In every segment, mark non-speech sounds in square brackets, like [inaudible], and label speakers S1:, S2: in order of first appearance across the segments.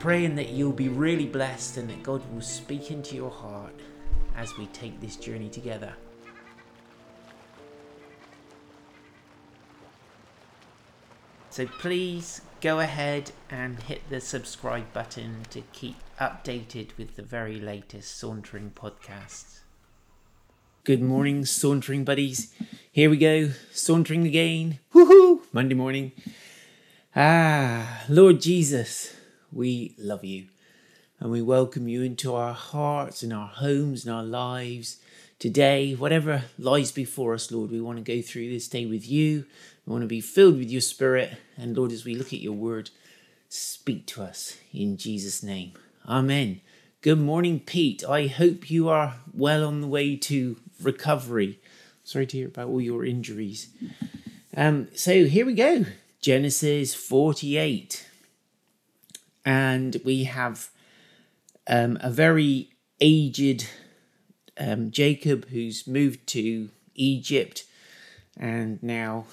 S1: Praying that you'll be really blessed and that God will speak into your heart as we take this journey together. So please go ahead and hit the subscribe button to keep updated with the very latest Sauntering podcasts. Good morning, Sauntering buddies. Here we go, sauntering again. Woohoo! Monday morning. Ah, Lord Jesus, we love you and we welcome you into our hearts and our homes and our lives today. Whatever lies before us, Lord, we want to go through this day with you. We want to be filled with your spirit. And Lord, as we look at your word, speak to us in Jesus' name. Amen. Good morning, Pete. I hope you are well on the way to recovery. Sorry to hear about all your injuries. Um, so here we go Genesis 48. And we have um, a very aged um, Jacob who's moved to Egypt, and now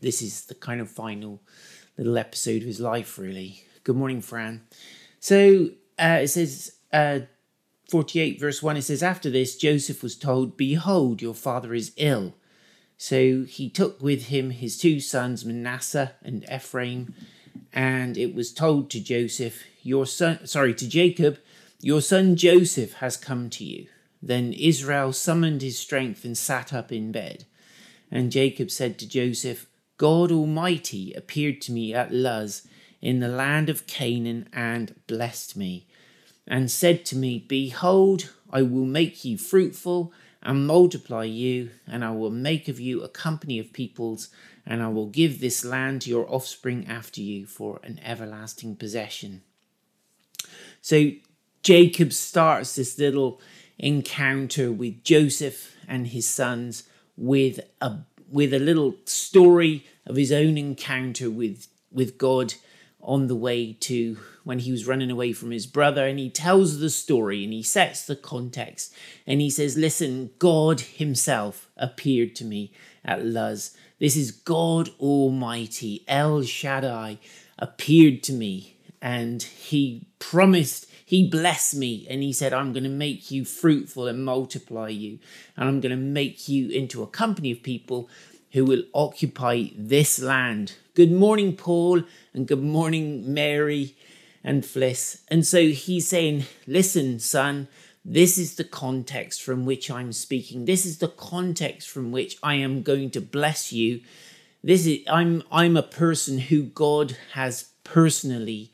S1: this is the kind of final little episode of his life, really. Good morning, Fran. So uh, it says, uh, 48 verse 1, it says, After this, Joseph was told, Behold, your father is ill. So he took with him his two sons, Manasseh and Ephraim, and it was told to Joseph, Your son, sorry, to Jacob, Your son Joseph has come to you. Then Israel summoned his strength and sat up in bed. And Jacob said to Joseph, God Almighty appeared to me at Luz in the land of Canaan and blessed me, and said to me, Behold, I will make you fruitful and multiply you, and I will make of you a company of peoples, and I will give this land to your offspring after you for an everlasting possession. So Jacob starts this little encounter with Joseph and his sons with a with a little story of his own encounter with with God on the way to when he was running away from his brother and he tells the story and he sets the context and he says listen God himself appeared to me at Luz this is God Almighty El Shaddai appeared to me and he promised he blessed me and he said, I'm going to make you fruitful and multiply you. And I'm going to make you into a company of people who will occupy this land. Good morning, Paul, and good morning, Mary and Fliss. And so he's saying, Listen, son, this is the context from which I'm speaking. This is the context from which I am going to bless you. This is I'm I'm a person who God has personally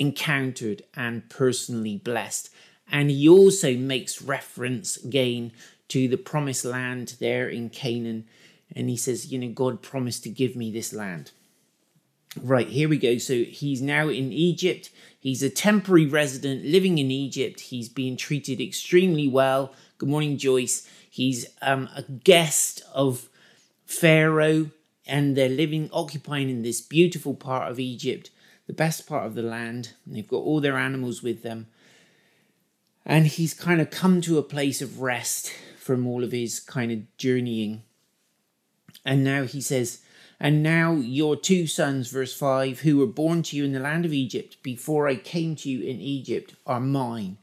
S1: encountered and personally blessed. And he also makes reference again to the promised land there in Canaan. And he says, You know, God promised to give me this land. Right, here we go. So he's now in Egypt. He's a temporary resident living in Egypt. He's being treated extremely well. Good morning, Joyce. He's um, a guest of Pharaoh, and they're living, occupying in this beautiful part of Egypt the best part of the land. They've got all their animals with them. And he's kind of come to a place of rest from all of his kind of journeying. And now he says, And now your two sons, verse 5, who were born to you in the land of Egypt before I came to you in Egypt, are mine.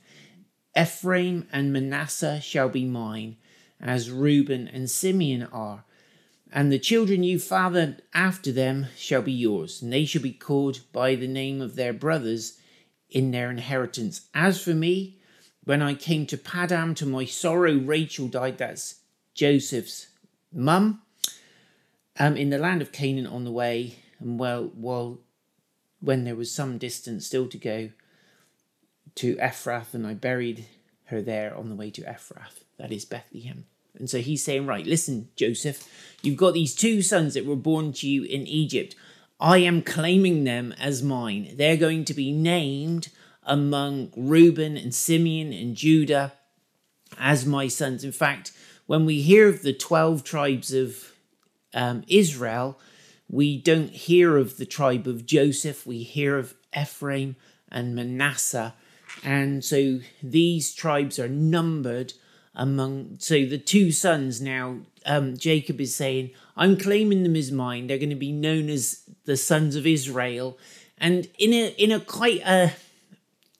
S1: Ephraim and Manasseh shall be mine, as Reuben and Simeon are and the children you fathered after them shall be yours, and they shall be called by the name of their brothers in their inheritance. As for me, when I came to Paddan to my sorrow, Rachel died. That's Joseph's mum. Um, in the land of Canaan on the way, and well, while when there was some distance still to go to Ephrath, and I buried her there on the way to Ephrath, that is Bethlehem. And so he's saying, Right, listen, Joseph, you've got these two sons that were born to you in Egypt. I am claiming them as mine. They're going to be named among Reuben and Simeon and Judah as my sons. In fact, when we hear of the 12 tribes of um, Israel, we don't hear of the tribe of Joseph, we hear of Ephraim and Manasseh. And so these tribes are numbered among. So the two sons now, um, Jacob is saying, I'm claiming them as mine. They're going to be known as the sons of Israel. And in a in a quite a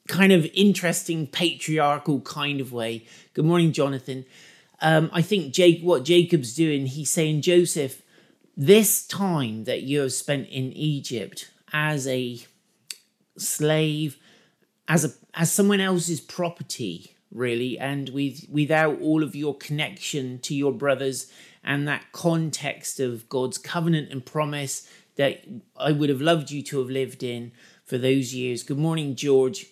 S1: kind of interesting patriarchal kind of way. Good morning, Jonathan. Um, I think Jake, what Jacob's doing, he's saying, Joseph, this time that you have spent in Egypt as a slave, as a as someone else's property, really, and with without all of your connection to your brothers and that context of God's covenant and promise that I would have loved you to have lived in for those years. Good morning, George.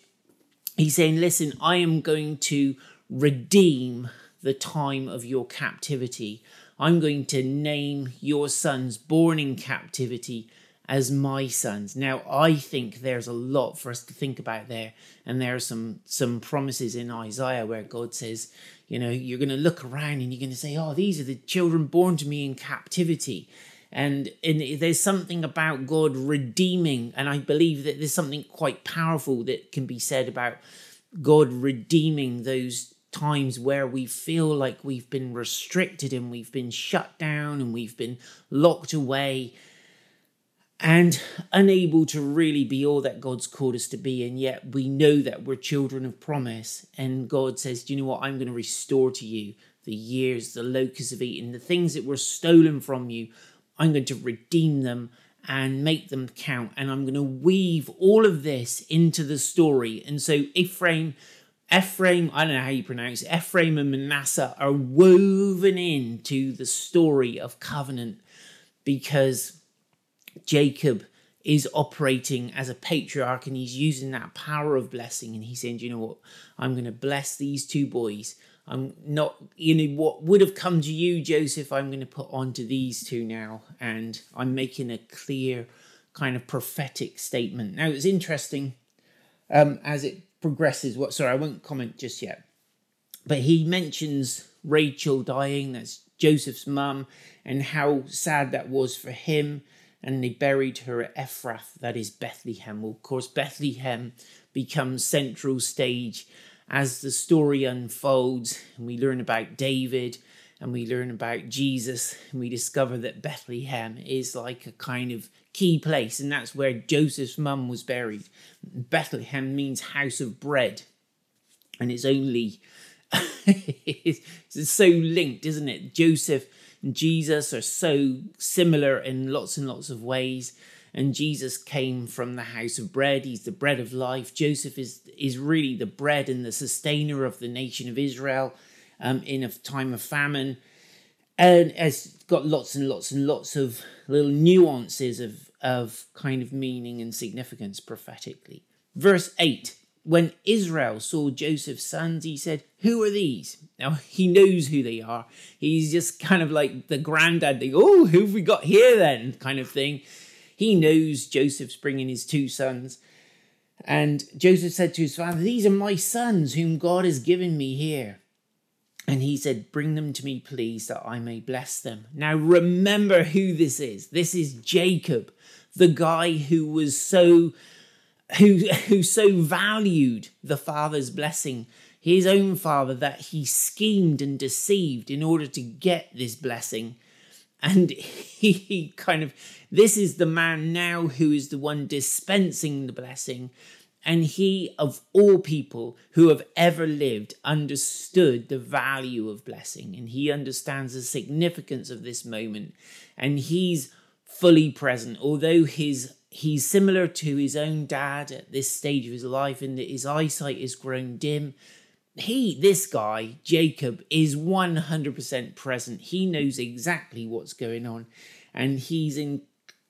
S1: He's saying, Listen, I am going to redeem the time of your captivity. I'm going to name your sons born in captivity as my sons. Now, I think there's a lot for us to think about there, and there are some some promises in Isaiah where God says, you know, you're going to look around and you're going to say, "Oh, these are the children born to me in captivity." And, and there's something about God redeeming, and I believe that there's something quite powerful that can be said about God redeeming those times where we feel like we've been restricted and we've been shut down and we've been locked away and unable to really be all that God's called us to be. And yet we know that we're children of promise. And God says, Do you know what? I'm going to restore to you the years the locusts have eaten, the things that were stolen from you. I'm going to redeem them and make them count. And I'm going to weave all of this into the story. And so Ephraim, Ephraim, I don't know how you pronounce it, Ephraim and Manasseh are woven into the story of covenant because Jacob is operating as a patriarch and he's using that power of blessing and he's saying, you know what? I'm going to bless these two boys. I'm not, you know, what would have come to you, Joseph, I'm going to put onto these two now. And I'm making a clear kind of prophetic statement. Now, it's interesting um, as it progresses. What, sorry, I won't comment just yet. But he mentions Rachel dying, that's Joseph's mum, and how sad that was for him and they buried her at Ephrath, that is Bethlehem. Well, of course, Bethlehem becomes central stage as the story unfolds, and we learn about David and we learn about Jesus, and we discover that Bethlehem is like a kind of key place, and that's where Joseph's mum was buried. Bethlehem means house of bread, and it's only [laughs] it's so linked, isn't it? Joseph and Jesus are so similar in lots and lots of ways. And Jesus came from the house of bread. He's the bread of life. Joseph is, is really the bread and the sustainer of the nation of Israel um, in a time of famine. And has got lots and lots and lots of little nuances of, of kind of meaning and significance prophetically. Verse 8 when Israel saw Joseph's sons, he said, Who are these? Now he knows who they are. He's just kind of like the granddad thing, oh, who have we got here then? kind of thing. He knows Joseph's bringing his two sons. And Joseph said to his father, These are my sons whom God has given me here. And he said, Bring them to me, please, that I may bless them. Now remember who this is. This is Jacob, the guy who was so who, who so valued the father's blessing, his own father, that he schemed and deceived in order to get this blessing. And [laughs] he, he kind of, this is the man now who is the one dispensing the blessing. And he, of all people who have ever lived, understood the value of blessing. And he understands the significance of this moment. And he's fully present, although his he's similar to his own dad at this stage of his life in that his eyesight is grown dim. He, this guy, Jacob, is 100% present. He knows exactly what's going on and he's in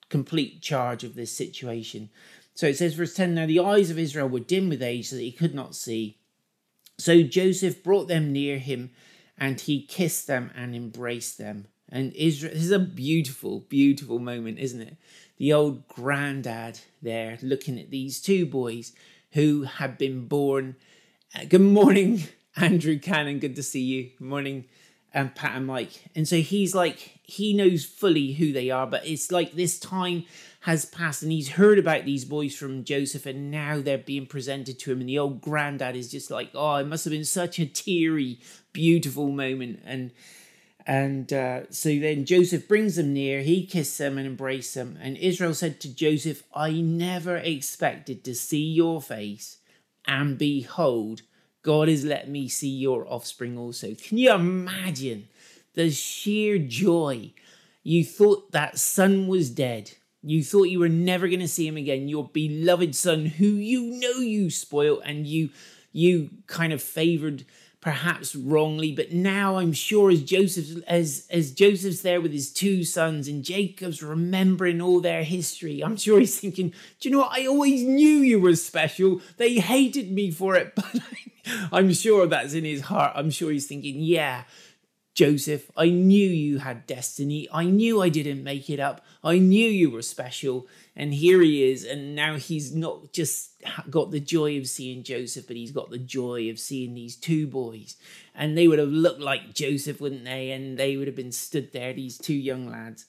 S1: complete charge of this situation. So it says, verse 10 Now the eyes of Israel were dim with age so that he could not see. So Joseph brought them near him and he kissed them and embraced them. And Israel, this is a beautiful, beautiful moment, isn't it? The old granddad there looking at these two boys who had been born. Uh, good morning, [laughs] Andrew Cannon. Good to see you. Good morning, and Pat and Mike. And so he's like, he knows fully who they are, but it's like this time has passed and he's heard about these boys from Joseph and now they're being presented to him. And the old granddad is just like, oh, it must have been such a teary, beautiful moment. And and uh, so then Joseph brings them near, he kissed them and embraced them. And Israel said to Joseph, I never expected to see your face, and behold, God has let me see your offspring also. Can you imagine the sheer joy? You thought that son was dead. You thought you were never going to see him again. Your beloved son, who you know you spoiled and you you kind of favored perhaps wrongly, but now I'm sure as Joseph as as Joseph's there with his two sons and Jacob's remembering all their history, I'm sure he's thinking, "Do you know what? I always knew you were special. They hated me for it, [laughs] but I'm sure that's in his heart. I'm sure he's thinking, "Yeah, Joseph, I knew you had destiny. I knew I didn't make it up. I knew you were special. And here he is. And now he's not just got the joy of seeing Joseph, but he's got the joy of seeing these two boys. And they would have looked like Joseph, wouldn't they? And they would have been stood there, these two young lads.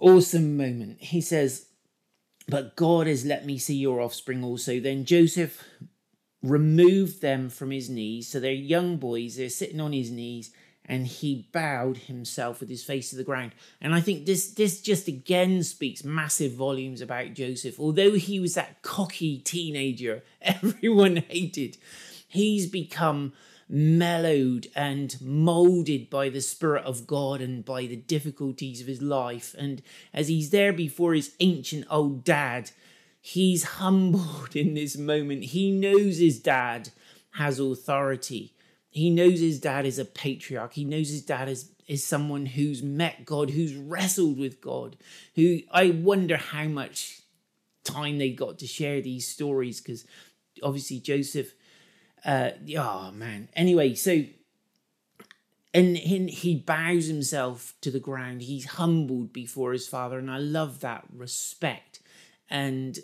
S1: Awesome moment. He says, But God has let me see your offspring also. Then Joseph removed them from his knees. So they're young boys, they're sitting on his knees, and he bowed himself with his face to the ground. And I think this this just again speaks massive volumes about Joseph. Although he was that cocky teenager [laughs] everyone hated, he's become mellowed and molded by the Spirit of God and by the difficulties of his life. And as he's there before his ancient old dad, He's humbled in this moment. He knows his dad has authority. He knows his dad is a patriarch. He knows his dad is, is someone who's met God, who's wrestled with God, who I wonder how much time they got to share these stories because obviously Joseph, uh, oh man. Anyway, so and he bows himself to the ground. He's humbled before his father, and I love that respect and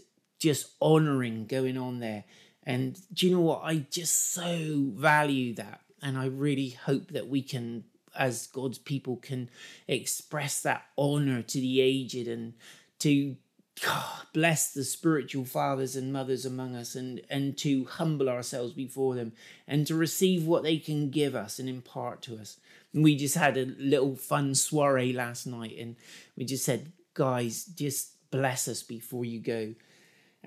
S1: just honoring going on there. And do you know what? I just so value that. And I really hope that we can, as God's people, can express that honor to the aged and to God, bless the spiritual fathers and mothers among us and, and to humble ourselves before them and to receive what they can give us and impart to us. We just had a little fun soiree last night and we just said, guys, just bless us before you go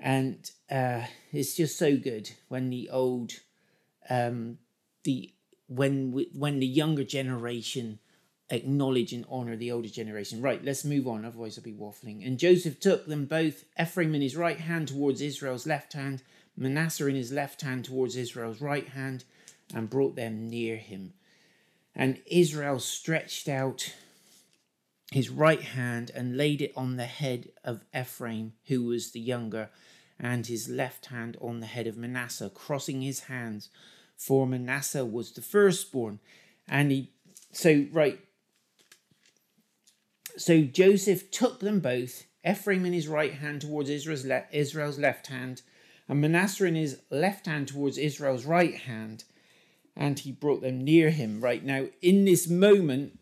S1: and uh, it's just so good when the old, um, the when when the younger generation acknowledge and honor the older generation. Right, let's move on, otherwise I'll be waffling. And Joseph took them both, Ephraim in his right hand towards Israel's left hand, Manasseh in his left hand towards Israel's right hand, and brought them near him. And Israel stretched out his right hand and laid it on the head of Ephraim, who was the younger, and his left hand on the head of Manasseh, crossing his hands, for Manasseh was the firstborn. And he, so, right. So Joseph took them both, Ephraim in his right hand towards Israel's, le- Israel's left hand, and Manasseh in his left hand towards Israel's right hand, and he brought them near him. Right now, in this moment,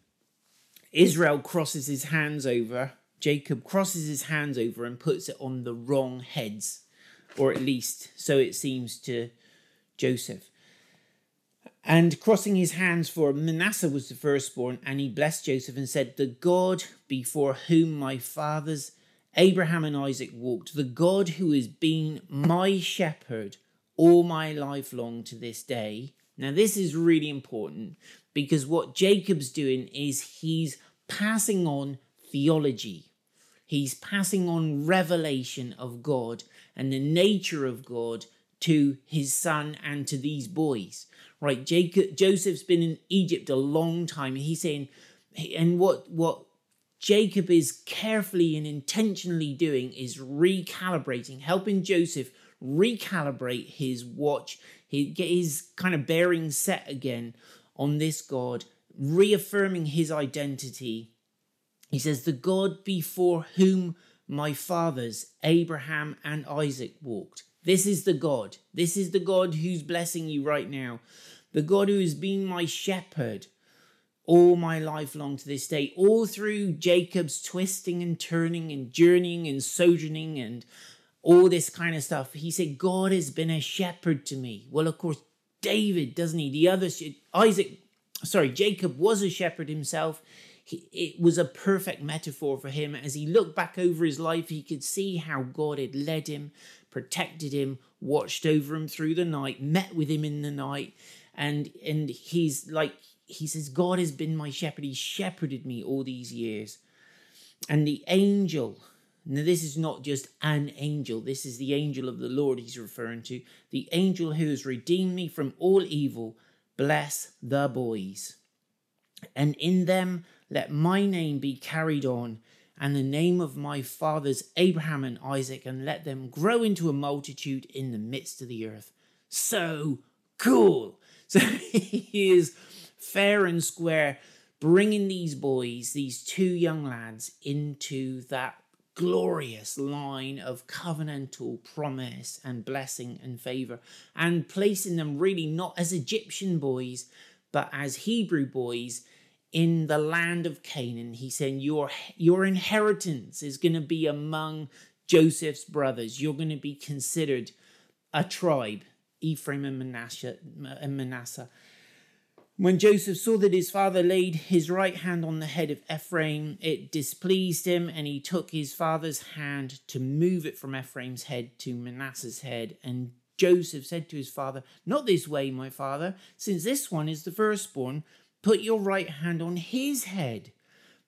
S1: Israel crosses his hands over, Jacob crosses his hands over and puts it on the wrong heads or at least so it seems to Joseph. And crossing his hands for Manasseh was the firstborn, and he blessed Joseph and said, The God before whom my fathers Abraham and Isaac walked, the God who has been my shepherd all my life long to this day. Now, this is really important because what Jacob's doing is he's passing on theology. He's passing on revelation of God and the nature of God to his son and to these boys. Right, Jacob Joseph's been in Egypt a long time. He's saying, and what what Jacob is carefully and intentionally doing is recalibrating, helping Joseph recalibrate his watch, his, get his kind of bearing set again on this God, reaffirming his identity. He says, The God before whom my fathers, Abraham and Isaac, walked. This is the God. This is the God who's blessing you right now. The God who has been my shepherd all my life long to this day, all through Jacob's twisting and turning and journeying and sojourning and all this kind of stuff. He said, God has been a shepherd to me. Well, of course, David, doesn't he? The other, Isaac, sorry, Jacob was a shepherd himself. He, it was a perfect metaphor for him. As he looked back over his life, he could see how God had led him, protected him, watched over him through the night, met with him in the night. And, and he's like, he says, God has been my shepherd. He shepherded me all these years. And the angel, now this is not just an angel, this is the angel of the Lord he's referring to. The angel who has redeemed me from all evil, bless the boys. And in them let my name be carried on, and the name of my fathers Abraham and Isaac, and let them grow into a multitude in the midst of the earth. So cool. [laughs] So he is fair and square, bringing these boys, these two young lads, into that glorious line of covenantal promise and blessing and favor, and placing them really not as Egyptian boys, but as Hebrew boys in the land of Canaan. He's saying your your inheritance is going to be among Joseph's brothers. You're going to be considered a tribe, Ephraim and Manasseh, and Manasseh. When Joseph saw that his father laid his right hand on the head of Ephraim, it displeased him, and he took his father's hand to move it from Ephraim's head to Manasseh's head. And Joseph said to his father, Not this way, my father, since this one is the firstborn, put your right hand on his head.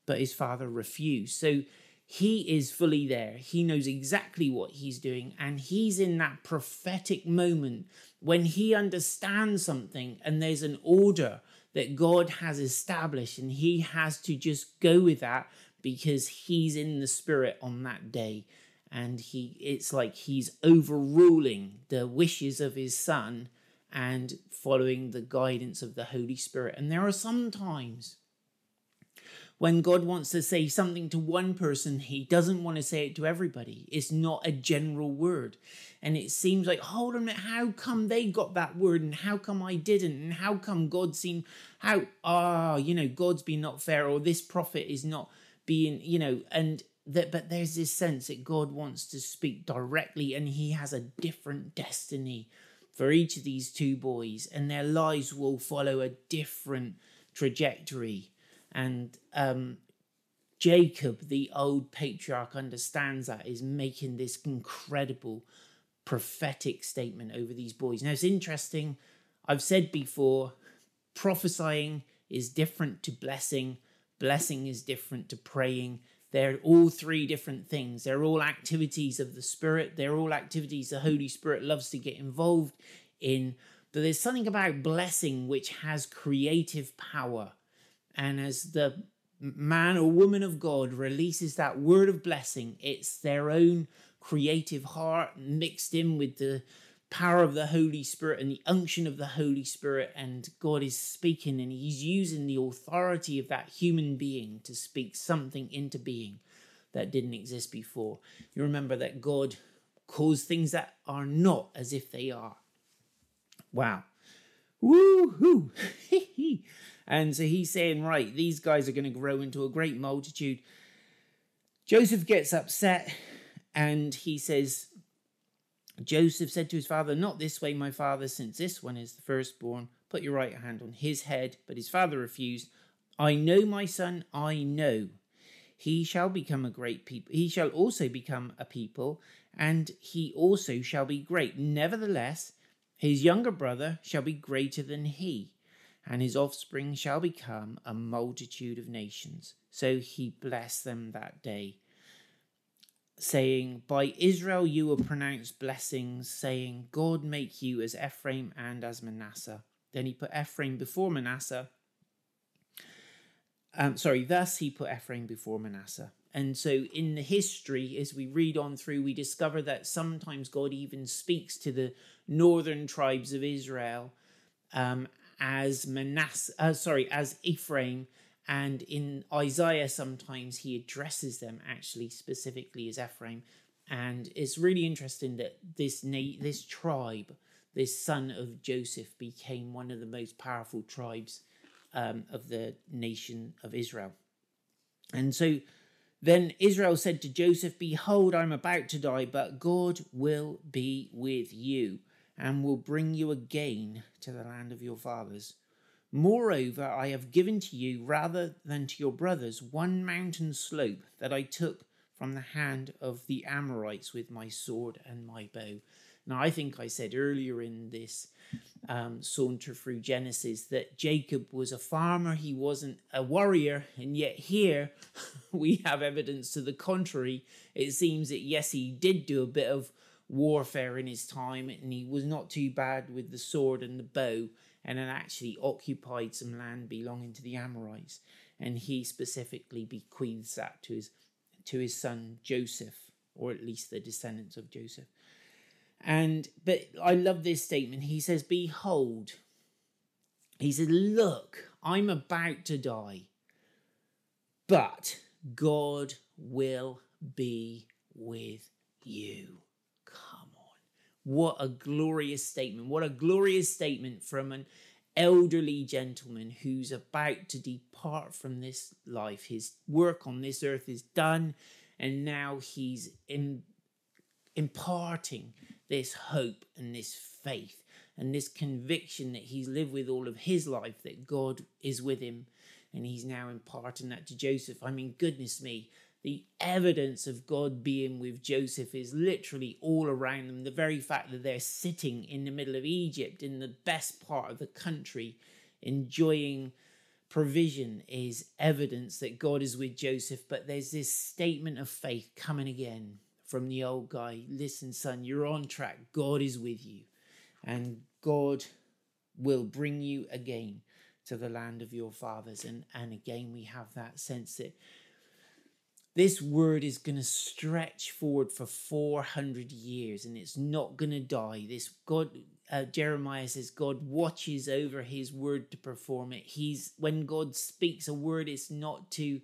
S1: But his father refused. So he is fully there. He knows exactly what he's doing, and he's in that prophetic moment when he understands something and there's an order that God has established, and he has to just go with that because he's in the spirit on that day. And he it's like he's overruling the wishes of his son and following the guidance of the Holy Spirit. And there are some times when God wants to say something to one person, he doesn't want to say it to everybody. It's not a general word. And it seems like, hold on a minute, how come they got that word and how come I didn't? And how come God seemed, how, ah, oh, you know, God's been not fair or this prophet is not being, you know, and that, but there's this sense that God wants to speak directly and he has a different destiny for each of these two boys and their lives will follow a different trajectory and um, Jacob, the old patriarch, understands that, is making this incredible prophetic statement over these boys. Now, it's interesting. I've said before, prophesying is different to blessing, blessing is different to praying. They're all three different things. They're all activities of the Spirit. They're all activities the Holy Spirit loves to get involved in. But there's something about blessing which has creative power. And as the man or woman of God releases that word of blessing, it's their own creative heart mixed in with the power of the Holy Spirit and the unction of the Holy Spirit. And God is speaking and He's using the authority of that human being to speak something into being that didn't exist before. You remember that God calls things that are not as if they are. Wow. Woo hoo! [laughs] And so he's saying, right, these guys are going to grow into a great multitude. Joseph gets upset and he says, Joseph said to his father, Not this way, my father, since this one is the firstborn. Put your right hand on his head. But his father refused. I know, my son, I know. He shall become a great people. He shall also become a people, and he also shall be great. Nevertheless, his younger brother shall be greater than he and his offspring shall become a multitude of nations. So he blessed them that day, saying, By Israel you will pronounce blessings, saying, God make you as Ephraim and as Manasseh. Then he put Ephraim before Manasseh. Um, sorry, thus he put Ephraim before Manasseh. And so in the history, as we read on through, we discover that sometimes God even speaks to the northern tribes of Israel um, as Manasseh, uh, sorry, as Ephraim, and in Isaiah sometimes he addresses them actually specifically as Ephraim, and it's really interesting that this na- this tribe, this son of Joseph, became one of the most powerful tribes um, of the nation of Israel, and so. Then Israel said to Joseph, Behold, I'm about to die, but God will be with you and will bring you again to the land of your fathers. Moreover, I have given to you, rather than to your brothers, one mountain slope that I took from the hand of the Amorites with my sword and my bow. Now, I think I said earlier in this um, saunter through Genesis that Jacob was a farmer, he wasn't a warrior, and yet here [laughs] we have evidence to the contrary. It seems that yes, he did do a bit of warfare in his time, and he was not too bad with the sword and the bow, and had actually occupied some land belonging to the Amorites. And he specifically bequeaths that to his to his son Joseph, or at least the descendants of Joseph. And but I love this statement. He says, Behold, he said, Look, I'm about to die, but God will be with you. What a glorious statement. What a glorious statement from an elderly gentleman who's about to depart from this life. His work on this earth is done, and now he's in, imparting this hope and this faith and this conviction that he's lived with all of his life that God is with him and he's now imparting that to Joseph. I mean, goodness me, the evidence of God being with Joseph is literally all around them. The very fact that they're sitting in the middle of Egypt, in the best part of the country, enjoying provision, is evidence that God is with Joseph. But there's this statement of faith coming again from the old guy listen, son, you're on track. God is with you, and God will bring you again to the land of your fathers. And, and again, we have that sense that this word is going to stretch forward for 400 years and it's not going to die. This god uh, jeremiah says god watches over his word to perform it. He's when god speaks a word it's not to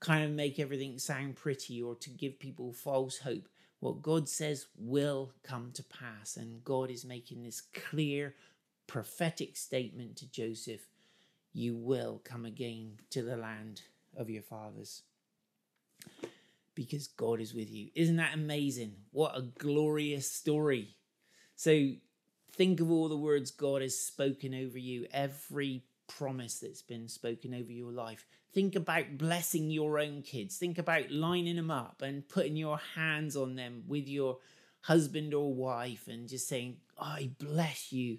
S1: kind of make everything sound pretty or to give people false hope. What god says will come to pass and god is making this clear prophetic statement to joseph you will come again to the land of your fathers because God is with you. Isn't that amazing? What a glorious story. So think of all the words God has spoken over you, every promise that's been spoken over your life. Think about blessing your own kids. Think about lining them up and putting your hands on them with your husband or wife and just saying, I bless you,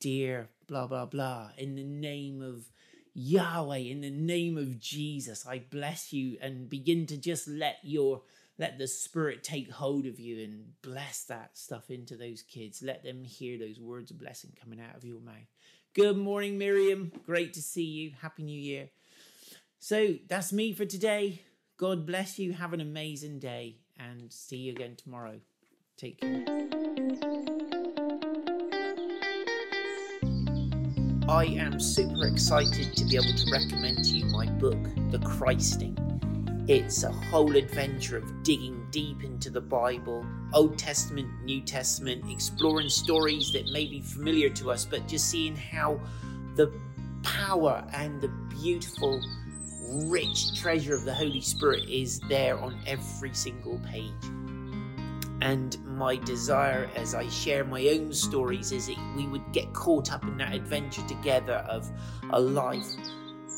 S1: dear, blah, blah, blah, in the name of Yahweh, in the name of Jesus, I bless you and begin to just let your let the spirit take hold of you and bless that stuff into those kids. Let them hear those words of blessing coming out of your mouth. Good morning, Miriam. Great to see you. Happy New Year. So that's me for today. God bless you. Have an amazing day and see you again tomorrow. Take care. I am super excited to be able to recommend to you my book, The Christing. It's a whole adventure of digging deep into the Bible, Old Testament, New Testament, exploring stories that may be familiar to us, but just seeing how the power and the beautiful, rich treasure of the Holy Spirit is there on every single page. And my desire as I share my own stories is that we would get caught up in that adventure together of a life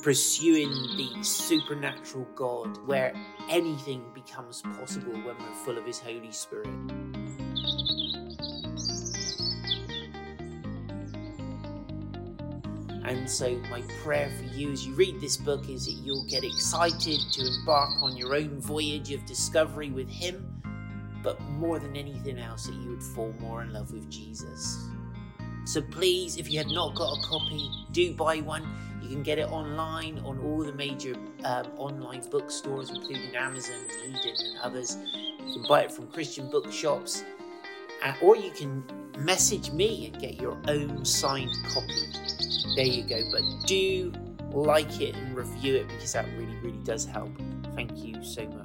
S1: pursuing the supernatural God where anything becomes possible when we're full of His Holy Spirit. And so, my prayer for you as you read this book is that you'll get excited to embark on your own voyage of discovery with Him but more than anything else, that you would fall more in love with Jesus. So please, if you have not got a copy, do buy one. You can get it online on all the major um, online bookstores, including Amazon, and Eden, and others. You can buy it from Christian bookshops. uh, or you can message me and get your own signed copy. There you go. But do like it and review it because that really, really does help. Thank you so much.